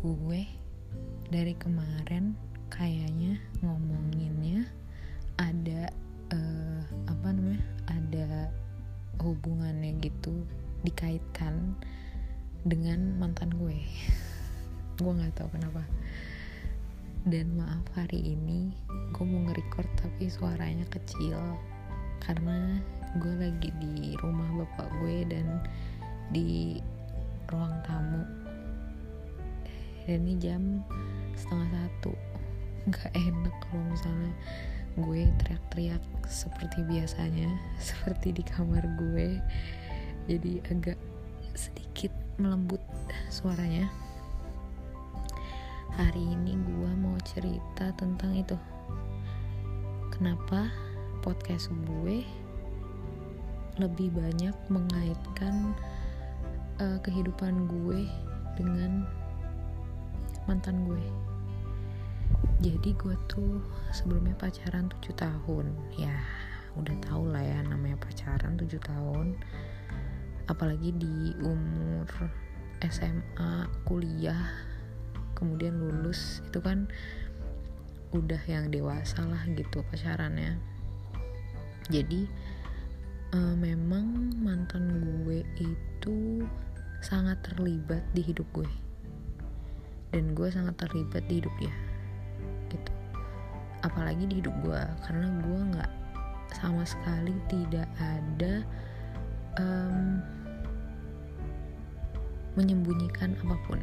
gue dari kemarin kayaknya ngomonginnya ada uh, apa namanya ada hubungannya gitu dikaitkan dengan mantan gue. Gue nggak tahu kenapa. Dan maaf hari ini gue mau nge-record tapi suaranya kecil karena gue lagi di rumah bapak gue dan di ruang tamu. Dan ini jam setengah satu. Nggak enak kalau misalnya gue teriak-teriak seperti biasanya seperti di kamar gue. Jadi agak sedikit melembut suaranya. Hari ini gue mau cerita tentang itu. Kenapa podcast gue lebih banyak mengaitkan uh, kehidupan gue dengan mantan gue. Jadi gue tuh sebelumnya pacaran 7 tahun. Ya udah tau lah ya namanya pacaran 7 tahun. Apalagi di umur SMA kuliah kemudian lulus itu kan udah yang dewasa lah gitu pacarannya. Jadi uh, memang mantan gue itu sangat terlibat di hidup gue. Dan gue sangat terlibat di hidup dia gitu. Apalagi di hidup gue karena gue nggak sama sekali tidak ada um, menyembunyikan apa pun.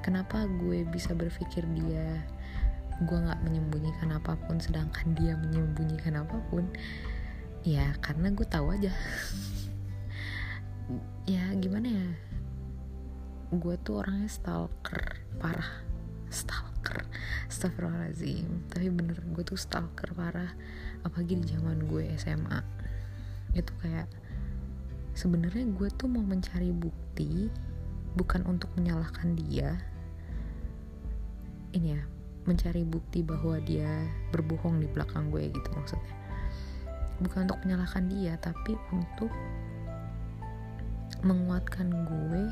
Kenapa gue bisa berpikir dia gue nggak menyembunyikan apa pun sedangkan dia menyembunyikan apa pun? Ya karena gue tahu aja ya gimana ya? Gue tuh orangnya stalker parah. Stalker. Astagfirullahaladzim. Tapi bener gue tuh stalker parah. Apalagi di zaman gue SMA itu kayak sebenarnya gue tuh mau mencari bukti bukan untuk menyalahkan dia. Ini ya mencari bukti bahwa dia berbohong di belakang gue gitu maksudnya. Bukan untuk menyalahkan dia tapi untuk menguatkan gue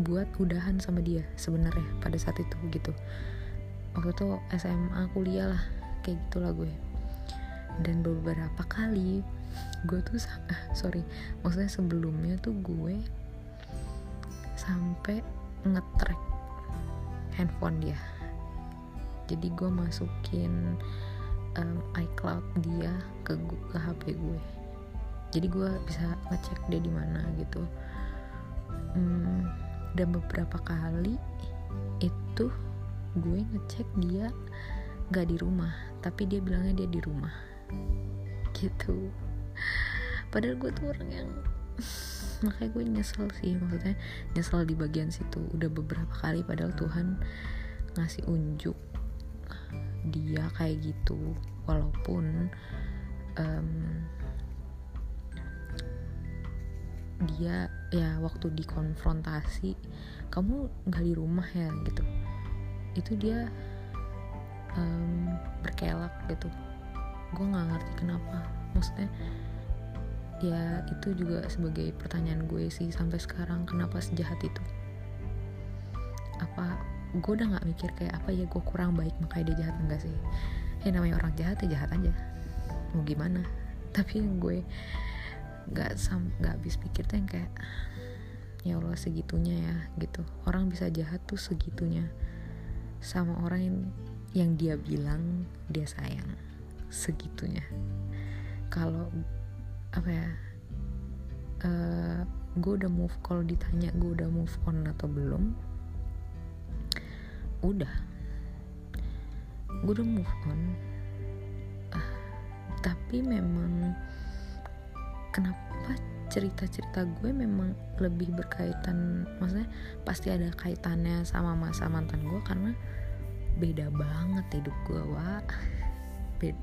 buat udahan sama dia sebenarnya pada saat itu gitu. Waktu itu SMA kuliah lah kayak gitulah gue. Dan beberapa kali gue tuh sorry maksudnya sebelumnya tuh gue sampai ngetrack handphone dia. Jadi gue masukin um, iCloud dia ke ke HP gue jadi gue bisa ngecek dia di mana gitu. Hmm, dan beberapa kali itu gue ngecek dia gak di rumah tapi dia bilangnya dia di rumah. Gitu. Padahal gue tuh orang yang makanya gue nyesel sih maksudnya nyesel di bagian situ. Udah beberapa kali padahal Tuhan ngasih unjuk dia kayak gitu. Walaupun um, dia ya waktu dikonfrontasi kamu nggak di rumah ya? Gitu. Itu dia um, berkelak gitu. Gue nggak ngerti kenapa. Maksudnya ya itu juga sebagai pertanyaan gue sih sampai sekarang kenapa sejahat itu? Apa gue udah nggak mikir kayak apa ya gue kurang baik makanya dia jahat? Enggak sih. Ya namanya orang jahat ya jahat aja. Mau gimana? Tapi yang gue nggak sam nggak habis pikir tuh yang kayak ya Allah segitunya ya gitu. Orang bisa jahat tuh segitunya sama orang yang yang dia bilang dia sayang segitunya. Kalau apa ya uh, eh, gue udah move kalau ditanya gue udah move on atau belum udah. Gue udah move on. Uh, tapi memang kenapa cerita-cerita gue memang lebih berkaitan maksudnya pasti ada kaitannya sama masa mantan gue karena beda banget hidup gue wa beda,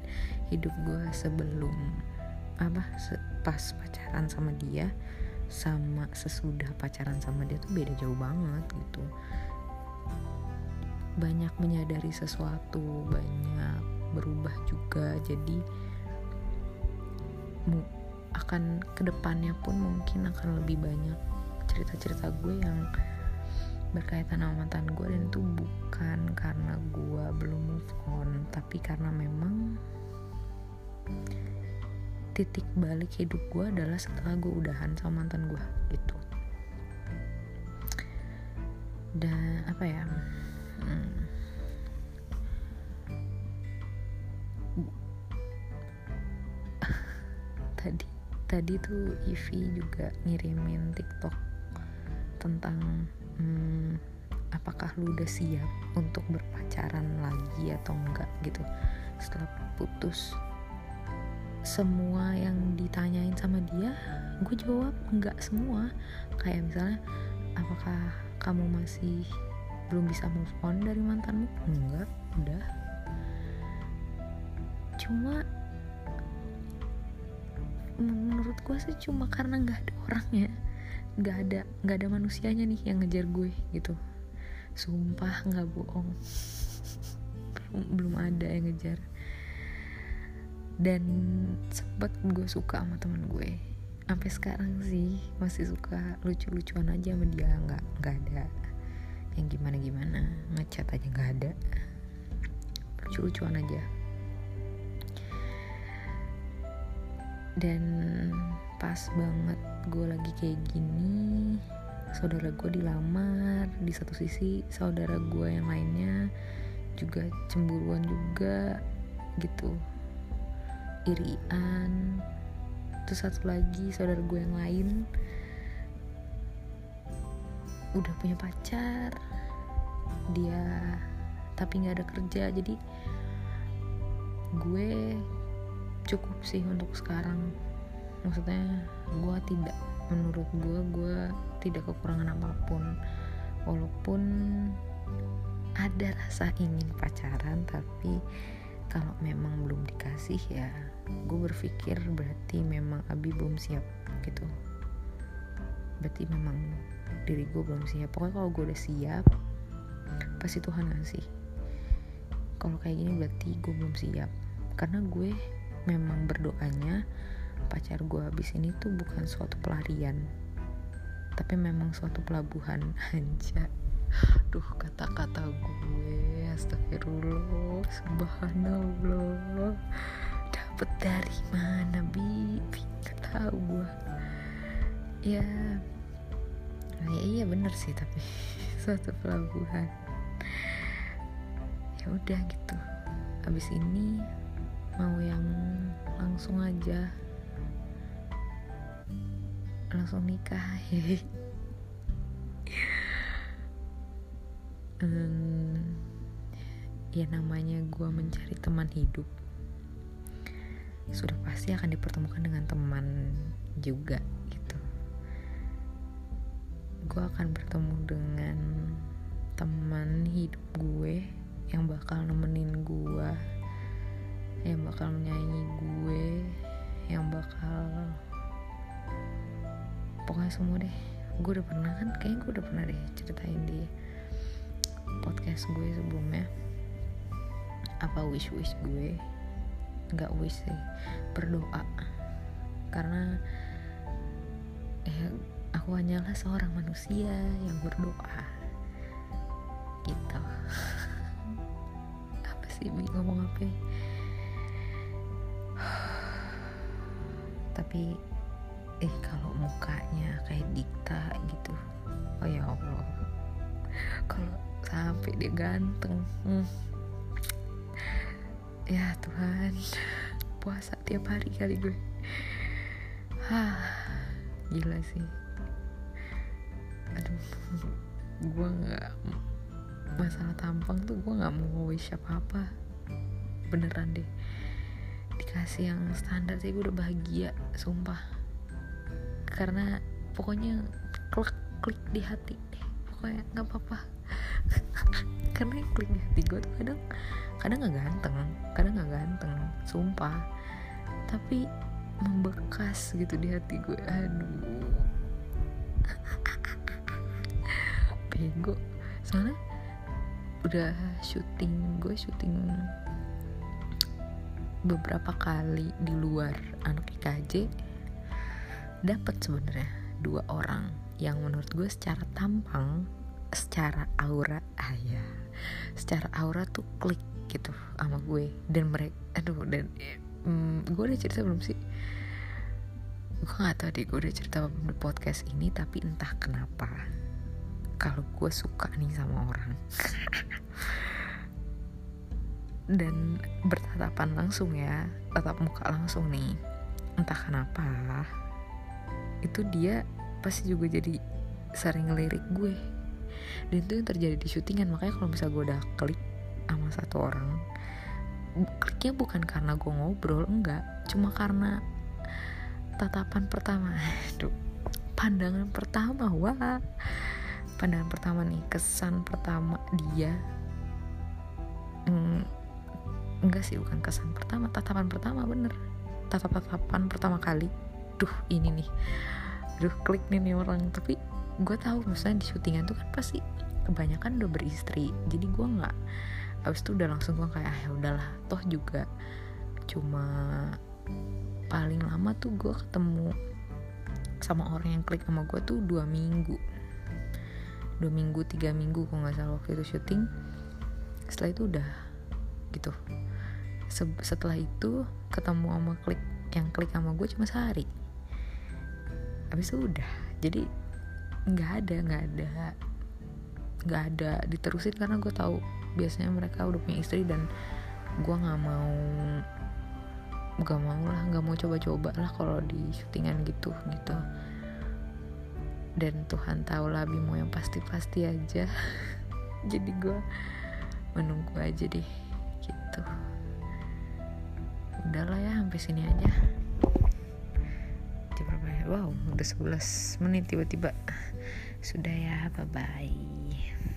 hidup gue sebelum apa pas pacaran sama dia sama sesudah pacaran sama dia tuh beda jauh banget gitu. Banyak menyadari sesuatu banyak berubah juga. Jadi akan ke depannya pun mungkin akan lebih banyak cerita-cerita gue yang berkaitan sama mantan gue. Dan itu bukan karena gue belum move on tapi karena memang titik balik hidup gue adalah setelah gue udahan sama mantan gue gitu. Dan apa ya hmm, tadi tuh Ivy juga ngirimin TikTok tentang hmm, apakah lu udah siap untuk berpacaran lagi atau enggak gitu. Setelah putus semua yang ditanyain sama dia gue jawab enggak semua. Kayak misalnya apakah kamu masih belum bisa move on dari mantanmu? Enggak udah. Cuma menurut gue sih cuma karena nggak ada orangnya nggak ada nggak ada manusianya nih yang ngejar gue gitu. Sumpah nggak bohong. Belum ada yang ngejar. Dan sempet gue suka sama temen gue. Sampai sekarang sih masih suka lucu-lucuan aja sama dia. Nggak nggak ada yang gimana gimana ngechat aja nggak ada. Lucu-lucuan aja dan pas banget gue lagi kayak gini saudara gue dilamar. Di satu sisi saudara gue yang lainnya juga cemburuan juga gitu. Irian. Terus satu lagi saudara gue yang lain udah punya pacar. Dia tapi nggak ada kerja jadi gue cukup sih untuk sekarang. Maksudnya gue tidak menurut gue gue tidak kekurangan apa pun. Walaupun ada rasa ingin pacaran tapi kalau memang belum dikasih ya gue berpikir berarti memang Abi belum siap gitu. Berarti memang diri gue belum siap. Pokoknya kalau gue udah siap pasti Tuhan ngasih. Kalau kayak gini berarti gue belum siap. Karena gue memang berdoanya pacar gue habis ini tuh bukan suatu pelarian tapi memang suatu pelabuhan. Aja duh kata-kata gue astagfirullah subhanallah. Dapet dari mana bi? Gak tahu gue ya ya iya bener sih tapi suatu pelabuhan. Ya udah gitu. Abis ini mau yang langsung aja. Langsung nikah. Hmm, ya namanya gue mencari teman hidup. Sudah pasti akan dipertemukan dengan teman juga gitu. Gue akan bertemu dengan teman hidup gue yang bakal nemenin gue yang bakal menyayangi gue yang bakal pokoknya semua deh. Gue udah pernah kan kayaknya gue udah pernah deh ceritain di podcast gue sebelumnya. Apa wish wish gue? Nggak wish sih berdoa. Karena ya aku hanyalah seorang manusia yang berdoa. Gitu. Apa sih ngomong apa tapi eh kalau mukanya kayak dikta gitu oh ya Allah. Kalau sampai dia ganteng hmm. ya Tuhan puasa tiap hari kali gue. Hah, gila sih. Aduh gue nggak masalah tampang tuh gue nggak mau wish apa apa beneran deh dikasih yang standar sih gue udah bahagia sumpah. Karena pokoknya klik klik di hati deh pokoknya nggak apa-apa. Karena yang klik di hati gue tuh kadang kadang nggak ganteng kadang nggak ganteng sumpah. Tapi membekas gitu di hati gue aduh. Bego. Soalnya udah syuting gue syuting beberapa kali di luar anak IKJ dapat sebenarnya dua orang yang menurut gue secara tampang secara aura ah ya secara aura tuh klik gitu sama gue. Dan mereka aduh dan mm, gue udah cerita belum sih? Gue nggak tahu deh gue udah cerita di podcast ini tapi entah kenapa kalau gue suka nih sama orang dan bertatapan langsung ya tatap muka langsung nih. Entah kenapa itu dia pasti juga jadi sering ngelirik gue. Dan itu yang terjadi di syutingan makanya kalau misalnya gue udah klik sama satu orang kliknya bukan karena gue ngobrol enggak. Cuma karena tatapan pertama. Aduh pandangan pertama wah. Pandangan pertama nih kesan pertama dia mm, enggak sih bukan kesan pertama. Tatapan pertama bener. Tatap-tatapan pertama kali. Duh ini nih. Duh klik nih nih orang. Tapi gue tahu misalnya di syutingan tuh kan pasti kebanyakan udah beristri. Jadi gue nggak habis itu udah langsung gue kayak ah ya udahlah. Toh juga cuma paling lama tuh gue ketemu sama orang yang klik sama gue tuh dua minggu. Dua minggu tiga minggu kok nggak salah waktu itu syuting. Setelah itu udah gitu setelah itu ketemu sama klik yang klik sama gue cuma sehari. Habis udah. Jadi nggak ada nggak ada nggak ada diterusin karena gue tahu biasanya mereka udah punya istri dan gue nggak mau nggak mau lah nggak mau coba-coba lah kalau di syutingan gitu gitu. Dan Tuhan tahu lah Bimo yang pasti-pasti aja. Jadi gue menunggu aja deh gitu udahlah ya sampai sini aja. Wow udah 11 menit tiba-tiba. Sudah ya bye bye